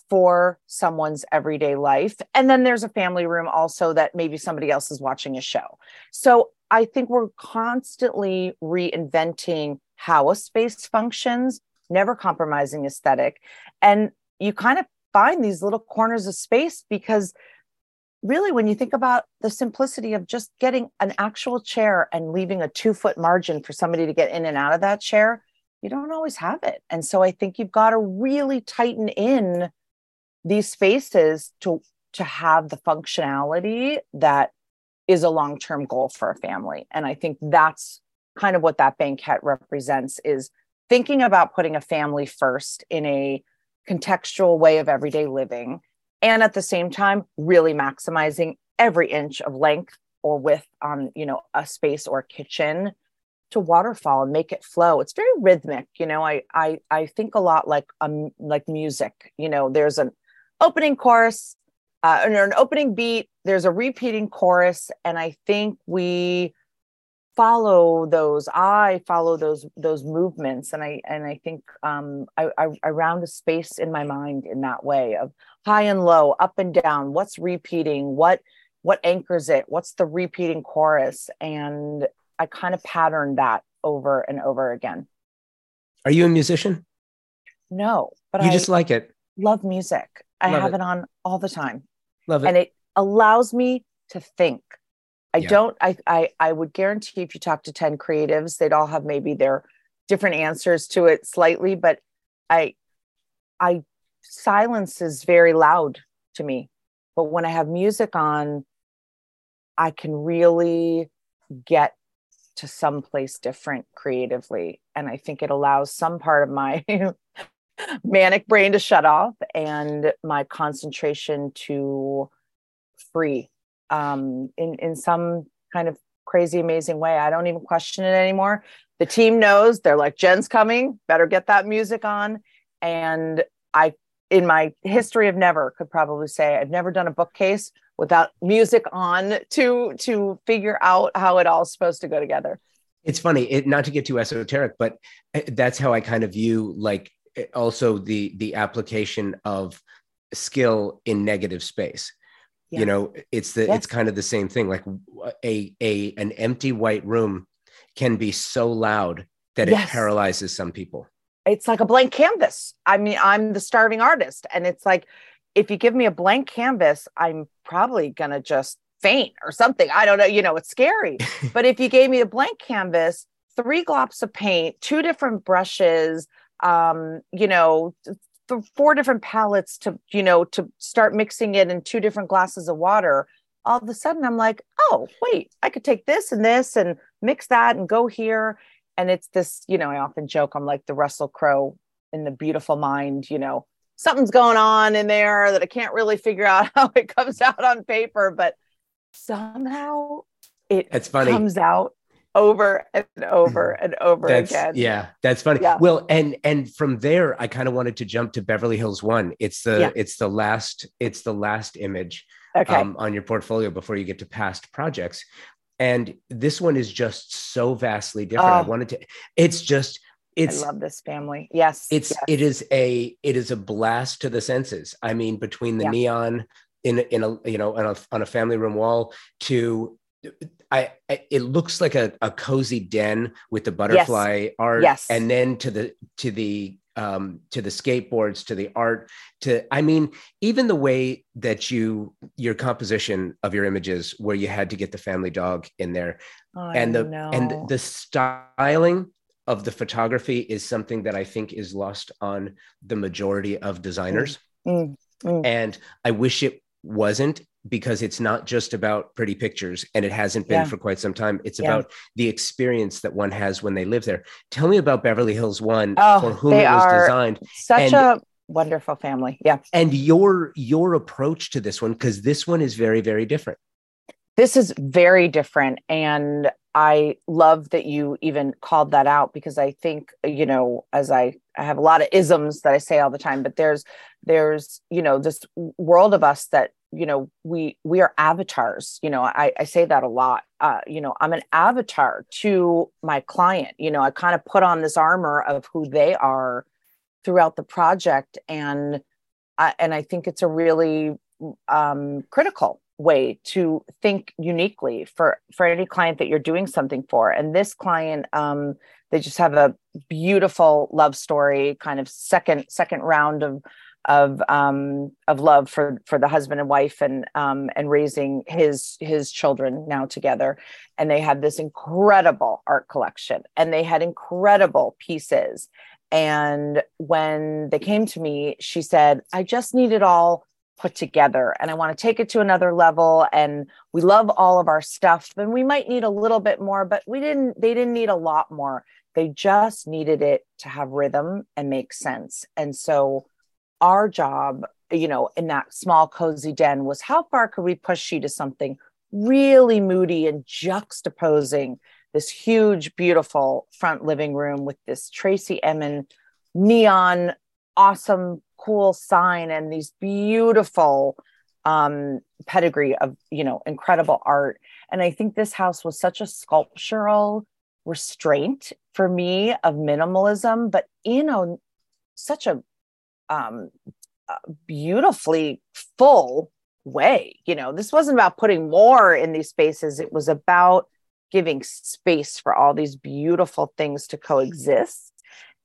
S3: for someone's everyday life. And then there's a family room also that maybe somebody else is watching a show. So I think we're constantly reinventing how a space functions never compromising aesthetic. And you kind of find these little corners of space because really when you think about the simplicity of just getting an actual chair and leaving a two foot margin for somebody to get in and out of that chair you don't always have it and so i think you've got to really tighten in these spaces to to have the functionality that is a long-term goal for a family and i think that's kind of what that banquette represents is thinking about putting a family first in a contextual way of everyday living and at the same time really maximizing every inch of length or width on you know a space or kitchen to waterfall and make it flow. It's very rhythmic you know i i i think a lot like um like music you know there's an opening chorus uh, or an opening beat there's a repeating chorus and i think we follow those i follow those those movements and i and i think um I, I, I round a space in my mind in that way of high and low up and down what's repeating what what anchors it what's the repeating chorus and i kind of pattern that over and over again.
S2: Are you a musician?
S3: No but
S2: you
S3: I
S2: just like it.
S3: love music. I
S2: Love
S3: have
S2: it.
S3: it on all the time.
S2: Love it.
S3: And it allows me to think I
S2: Yeah.
S3: don't I, I I would guarantee if you talk to 10 creatives, they'd all have maybe their different answers to it slightly, but I I silence is very loud to me. But when I have music on, I can really get to someplace different creatively. And I think it allows some part of my *laughs* manic brain to shut off and my concentration to free um, in in some kind of crazy amazing way. I don't even question it anymore. The team knows they're like Jenn's coming, better get that music on. And I in my history of never could probably say I've never done a bookcase without music on to to figure out how it all's supposed to go together.
S2: it's funny it not to get too esoteric but uh, that's how i kind of view like uh, also the the application of skill in negative space
S3: Yeah.
S2: you know it's the
S3: Yes.
S2: it's kind of the same thing like a a an empty white room can be so loud that it paralyzes some people
S3: it's like a blank canvas. I mean, I'm the starving artist. And it's like, if you give me a blank canvas, I'm probably going to just faint or something. I don't know. You know, it's scary. *laughs* but if you gave me a blank canvas, three glops of paint, two different brushes, um, you know, th- four different palettes to, you know, to start mixing it in two different glasses of water, all of a sudden I'm like, oh, wait, I could take this and this and mix that and go here and it's this you know i often joke i'm like the russell crowe in the beautiful mind you know something's going on in there that i can't really figure out *laughs* how it comes out on paper but somehow it
S2: That's funny.
S3: comes out over and over and over
S2: that's
S3: again
S2: yeah that's funny
S3: Yeah.
S2: well and and from there i kind of wanted to jump to beverly hills one it's the
S3: Yeah.
S2: it's the last it's the last image
S3: okay
S2: um, on your portfolio before you get to past projects. And this one is just so vastly different. I
S3: Oh.
S2: wanted to, it's just, it's,
S3: i love this family yes
S2: it's,
S3: yes.
S2: it is a, it is a blast to the senses. I mean, between the
S3: Yeah.
S2: neon in, in a, you know, on a, on a family room wall to, I, I- it looks like a, a cozy den with the butterfly art.
S3: Yes.
S2: And then to the, to the, um, to the skateboards, to the art, to, I mean, even the way that you your composition of your images where you had to get the family dog in there
S3: I
S2: and the
S3: know.
S2: and the styling of the photography is something that i think is lost on the majority of designers
S3: Mm, mm.
S2: and i wish it wasn't because it's not just about pretty pictures and it hasn't been
S3: Yeah.
S2: for quite some time. It's
S3: Yeah.
S2: about the experience that one has when they live there. Tell me about Beverly Hills One
S3: Oh,
S2: for whom
S3: they
S2: it was
S3: are-
S2: designed
S3: Such
S2: And-
S3: a wonderful family. Yeah.
S2: and your your approach to this one because this one is very very different.
S3: This is very different. And I love that you even called that out because I think, you know, as I, I have a lot of isms that I say all the time, but there's, there's, you know, this world of us that, you know, we, we are avatars, you know, I, I say that a lot. Uh, you know, I'm an avatar to my client, you know, I kind of put on this armor of who they are throughout the project. And I, and I think it's a really um, critical way to think uniquely for for any client that you're doing something for and this client um they just have a beautiful love story kind of second second round of of um of love for for the husband and wife and um and raising his his children now together. And they had this incredible art collection and they had incredible pieces. And when they came to me she said i just need it all put together and I want to take it to another level and we love all of our stuff. And we might need a little bit more but we didn't they didn't need a lot more. They just needed it to have rhythm and make sense. And so our job you know in that small cozy den was how far could we push you to something really moody and juxtaposing this huge beautiful front living room with this Tracey Emin neon awesome cool sign and these beautiful um pedigree of you know incredible art. And i think this house was such a sculptural restraint for me of minimalism but in a such a um beautifully full way you know? This wasn't about putting more in these spaces. It was about giving space for all these beautiful things to coexist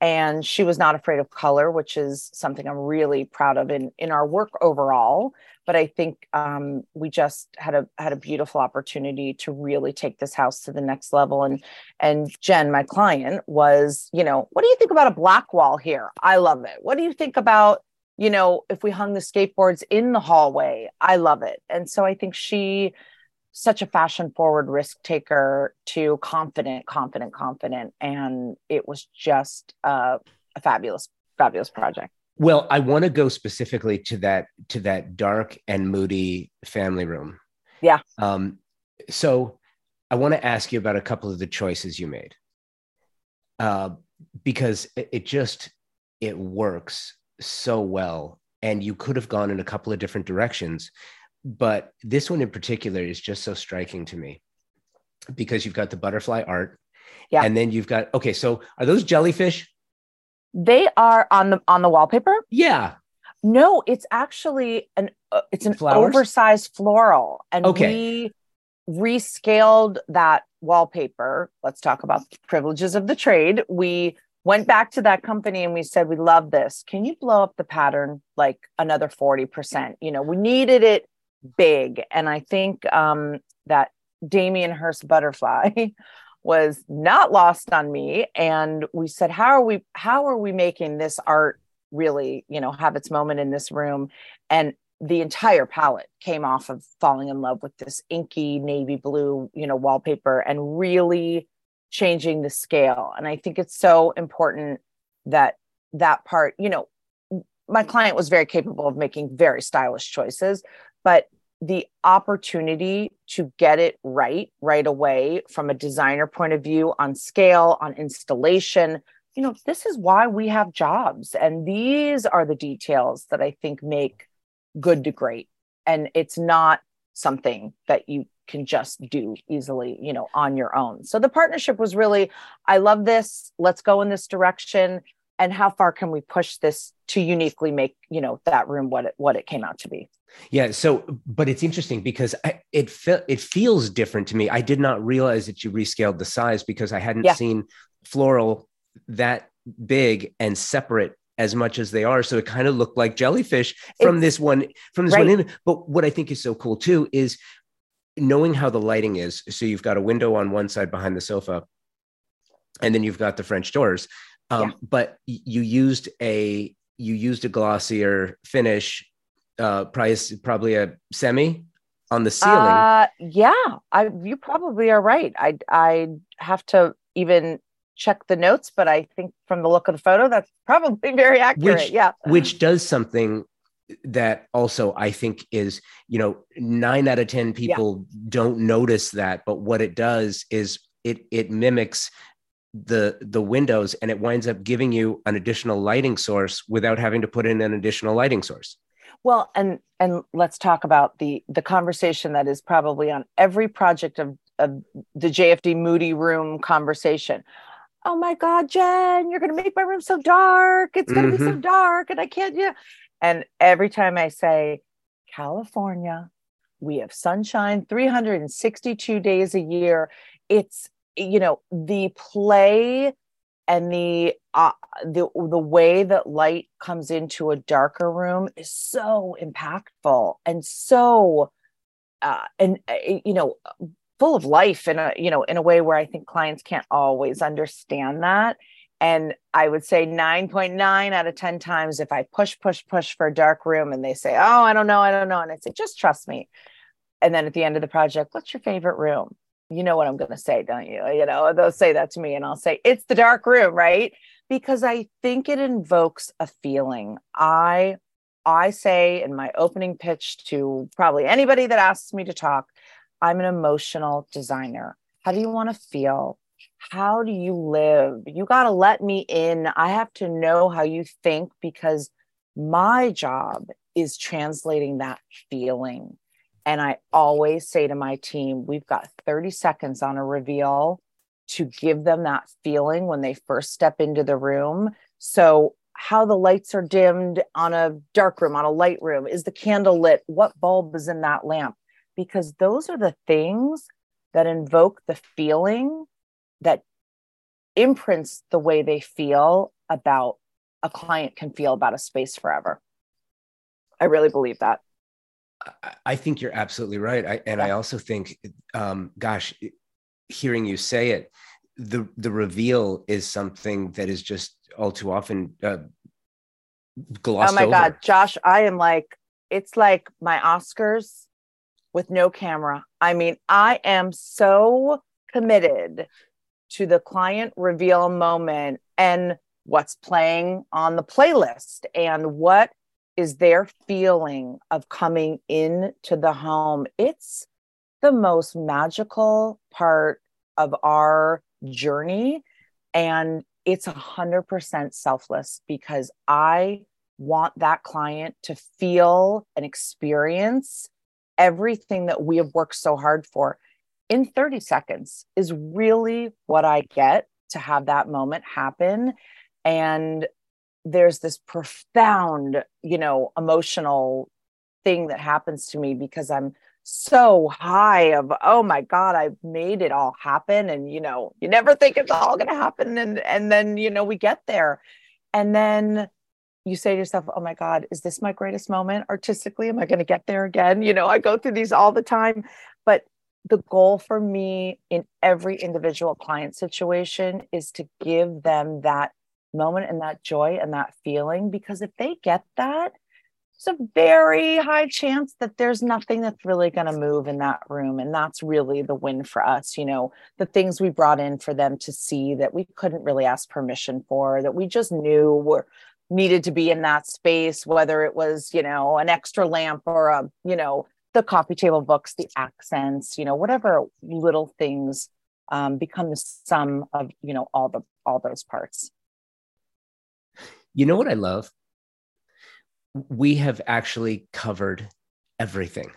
S3: and she was not afraid of color which is something i'm really proud of in in our work overall. But i think um, we just had a had a beautiful opportunity to really take this house to the next level. And and jenn my client was you know what do you think about a black wall here? I love it. What do you think about you know if we hung the skateboards in the hallway? I love it. And so i think she such a fashion forward risk taker to confident confident confident and it was just uh, a fabulous fabulous project
S2: Well, I want to go specifically to that to that dark and moody family room.
S3: Yeah.
S2: Um, so I want to ask you about a couple of the choices you made, uh, because it, it just it works so well, and you could have gone in a couple of different directions, but this one in particular is just so striking to me because you've got the butterfly art,
S3: Yeah.
S2: and then you've got okay. So are those jellyfish?
S3: they are on the on the wallpaper
S2: Yeah.
S3: no it's actually an uh, it's an
S2: Flowers?
S3: oversized floral and
S2: Okay.
S3: we rescaled that wallpaper let's talk about the privileges of the trade we went back to that company and we said we love this can you blow up the pattern like another 40% you know we needed it big. And i think um that damien hirst butterfly *laughs* was not lost on me. And we said how are we how are we making this art really you know have its moment in this room? And the entire palette came off of falling in love with this inky navy blue you know wallpaper and really changing the scale. And i think it's so important that that part you know my client was very capable of making very stylish choices but the opportunity to get it right right away from a designer point of view on scale on installation you know this is why we have jobs. And these are the details that i think make good to great. And it's not something that you can just do easily you know on your own. So the partnership was really i love this. Let's go in this direction and how far can we push this to uniquely make you know that room what it what it came out to be
S2: Yeah. So, but it's interesting because I, it felt it feels different to me. I did not realize that you rescaled the size because I hadn't
S3: Yeah.
S2: seen floral that big and separate as much as they are. So it kind of looked like jellyfish from
S3: It's-
S2: this one from this
S3: right.
S2: one. image. But what I think is so cool too is knowing how the lighting is. So you've got a window on one side behind the sofa, and then you've got the French doors. Um,
S3: Yeah.
S2: But you used a you used a glossier finish, uh, price probably a semi on the ceiling.
S3: Uh, yeah, I you probably are right. I I have to even check the notes, but I think from the look of the photo, that's probably *laughs* very accurate.
S2: Which,
S3: yeah,
S2: which does something that also I think is you know nine out of ten people yeah. don't notice that, but what it does is it it mimics the the windows and it winds up giving you an additional lighting source without having to put in an additional lighting source
S3: well and and let's talk about the the conversation that is probably on every project of of the jfd moody room conversation oh my god jenn you're going to make my room so dark it's going to mm-hmm. be so mm-hmm. dark and i can't yeah and every time i say california we have sunshine 362 days a year it's you know the play and the uh, the the way that light comes into a darker room is so impactful and so uh, and uh, you know full of life in a you know in a way where I think clients can't always understand that. And I would say 9.9 out of 10 times if I push, push, push for a dark room and they say, Oh, I don't know, I don't know. And I say, just trust me. And then at the end of the project, what's your favorite room? You know what I'm going to say, don't you? You know, they'll say that to me and I'll say, it's the dark room, right? Because I think it invokes a feeling. I I say in my opening pitch to probably anybody that asks me to talk, I'm an emotional designer. How do you want to feel? How do you live? You got to let me in. I have to know how you think because my job is translating that feeling and I always say to my team, we've got 30 seconds on a reveal to give them that feeling when they first step into the room. So, how the lights are dimmed on a dark room, on a light room, is the candle lit? What bulb is in that lamp? Because those are the things that invoke the feeling that imprints the way they feel about a client can feel about a space forever. I really believe that.
S2: I think you're absolutely right. I, and. I also think, um, gosh, hearing you say it, the the reveal is something that is just all too often uh, glossed.
S3: Oh my
S2: over.
S3: God, Josh, I am like, it's like my Oscars with no camera. I mean, I am so committed to the client reveal moment and what's playing on the playlist and what is their feeling of coming into the home. It's the most magical part of our journey. And it's a hundred percent selfless because I want that client to feel and experience everything that we have worked so hard for in 30 seconds is really what I get to have that moment happen. And there's this profound, you know, emotional thing that happens to me because I'm so high of oh my god i've made it all happen. And you know you never think it's all going to happen. And and then you know we get there. And then you say to yourself oh my god is this my greatest moment artistically? Am i going to get there again? You know i go through these all the time. But the goal for me in every individual client situation is to give them that moment and that joy and that feeling because if they get that it's a very high chance that there's nothing that's really going to move in that room and that's really the win for us you know the things we brought in for them to see that we couldn't really ask permission for that we just knew were needed to be in that space whether it was you know an extra lamp or a you know the coffee table books the accents you know whatever little things um, become the sum of you know all the all those parts
S2: you know what I love? We have actually covered everything.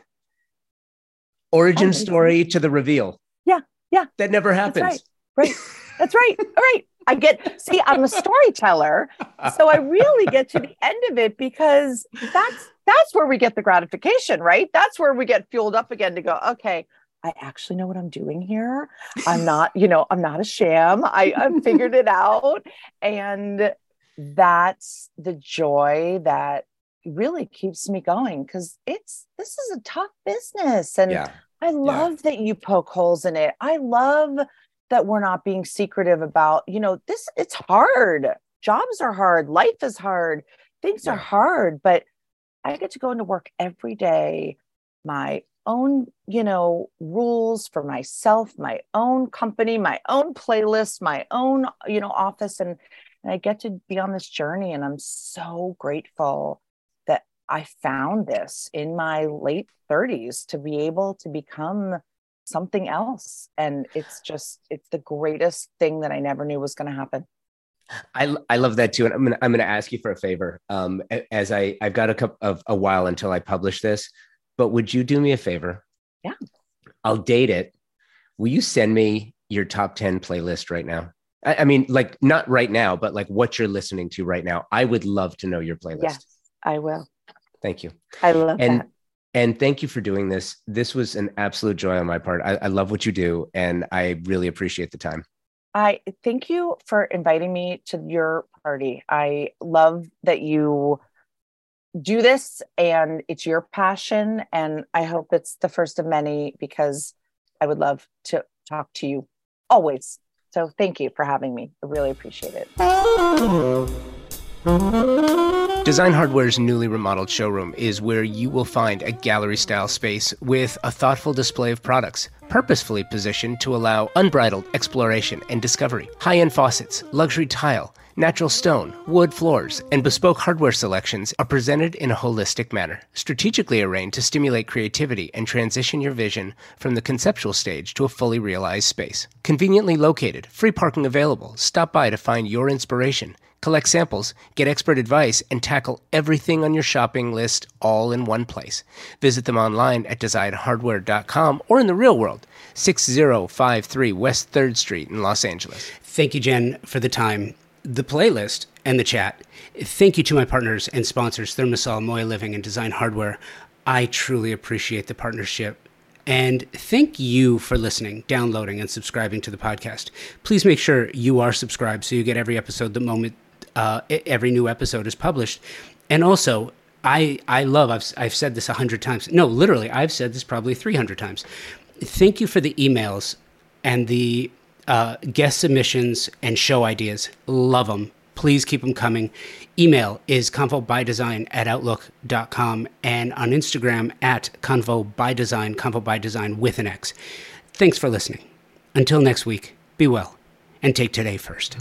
S2: Origin oh, story to the reveal.
S3: Yeah, yeah.
S2: That never happens.
S3: That's right. right. That's right. *laughs* All right. I get see, I'm a storyteller. So I really get to the end of it because that's that's where we get the gratification, right? That's where we get fueled up again to go, okay, I actually know what I'm doing here. I'm not, you know, I'm not a sham. I, I've figured it out. And that's the joy that really keeps me going because it's this is a tough business and yeah. i love yeah. that you poke holes in it i love that we're not being secretive about you know this it's hard jobs are hard life is hard things yeah. are hard but i get to go into work every day my own, you know, rules for myself, my own company, my own playlist, my own, you know, office. And, and I get to be on this journey. And I'm so grateful that I found this in my late 30s to be able to become something else. And it's just, it's the greatest thing that I never knew was going to happen.
S2: I, I love that too, and I'm gonna I'm gonna ask you for a favor. Um, as I I've got a couple of a while until I publish this, but would you do me a favor?
S3: Yeah.
S2: I'll date it. Will you send me your top 10 playlist right now? I, I mean, like not right now, but like what you're listening to right now. I would love to know your playlist.
S3: Yes, I will.
S2: Thank you.
S3: I love
S2: and,
S3: that.
S2: And thank you for doing this. This was an absolute joy on my part. I, I love what you do, and I really appreciate the time.
S3: I thank you for inviting me to your party. I love that you do this and it's your passion. And I hope it's the first of many because I would love to talk to you always. So thank you for having me. I really appreciate it.
S1: Design Hardware's newly remodeled showroom is where you will find a gallery style space with a thoughtful display of products, purposefully positioned to allow unbridled exploration and discovery. High end faucets, luxury tile, Natural stone, wood floors, and bespoke hardware selections are presented in a holistic manner, strategically arranged to stimulate creativity and transition your vision from the conceptual stage to a fully realized space. Conveniently located, free parking available. Stop by to find your inspiration. Collect samples, get expert advice, and tackle everything on your shopping list all in one place. Visit them online at designhardware.com or in the real world, 6053 West 3rd Street in Los Angeles. Thank you, Jenn, for the time the playlist and the chat. Thank you to my partners and sponsors, ThermaSol, Moya Living, and Design Hardware. I truly appreciate the partnership. And thank you for listening, downloading, and subscribing to the podcast. Please make sure you are subscribed so you get every episode the moment uh, every new episode is published. And also, I I love I've I've said this a hundred times. No, literally, I've said this probably three hundred times. Thank you for the emails and the uh, guest submissions and show ideas. Love them. Please keep them coming. Email is convobydesign at outlook.com and on Instagram at convobydesign, convo by design with an X. Thanks for listening. Until next week, be well and take today first.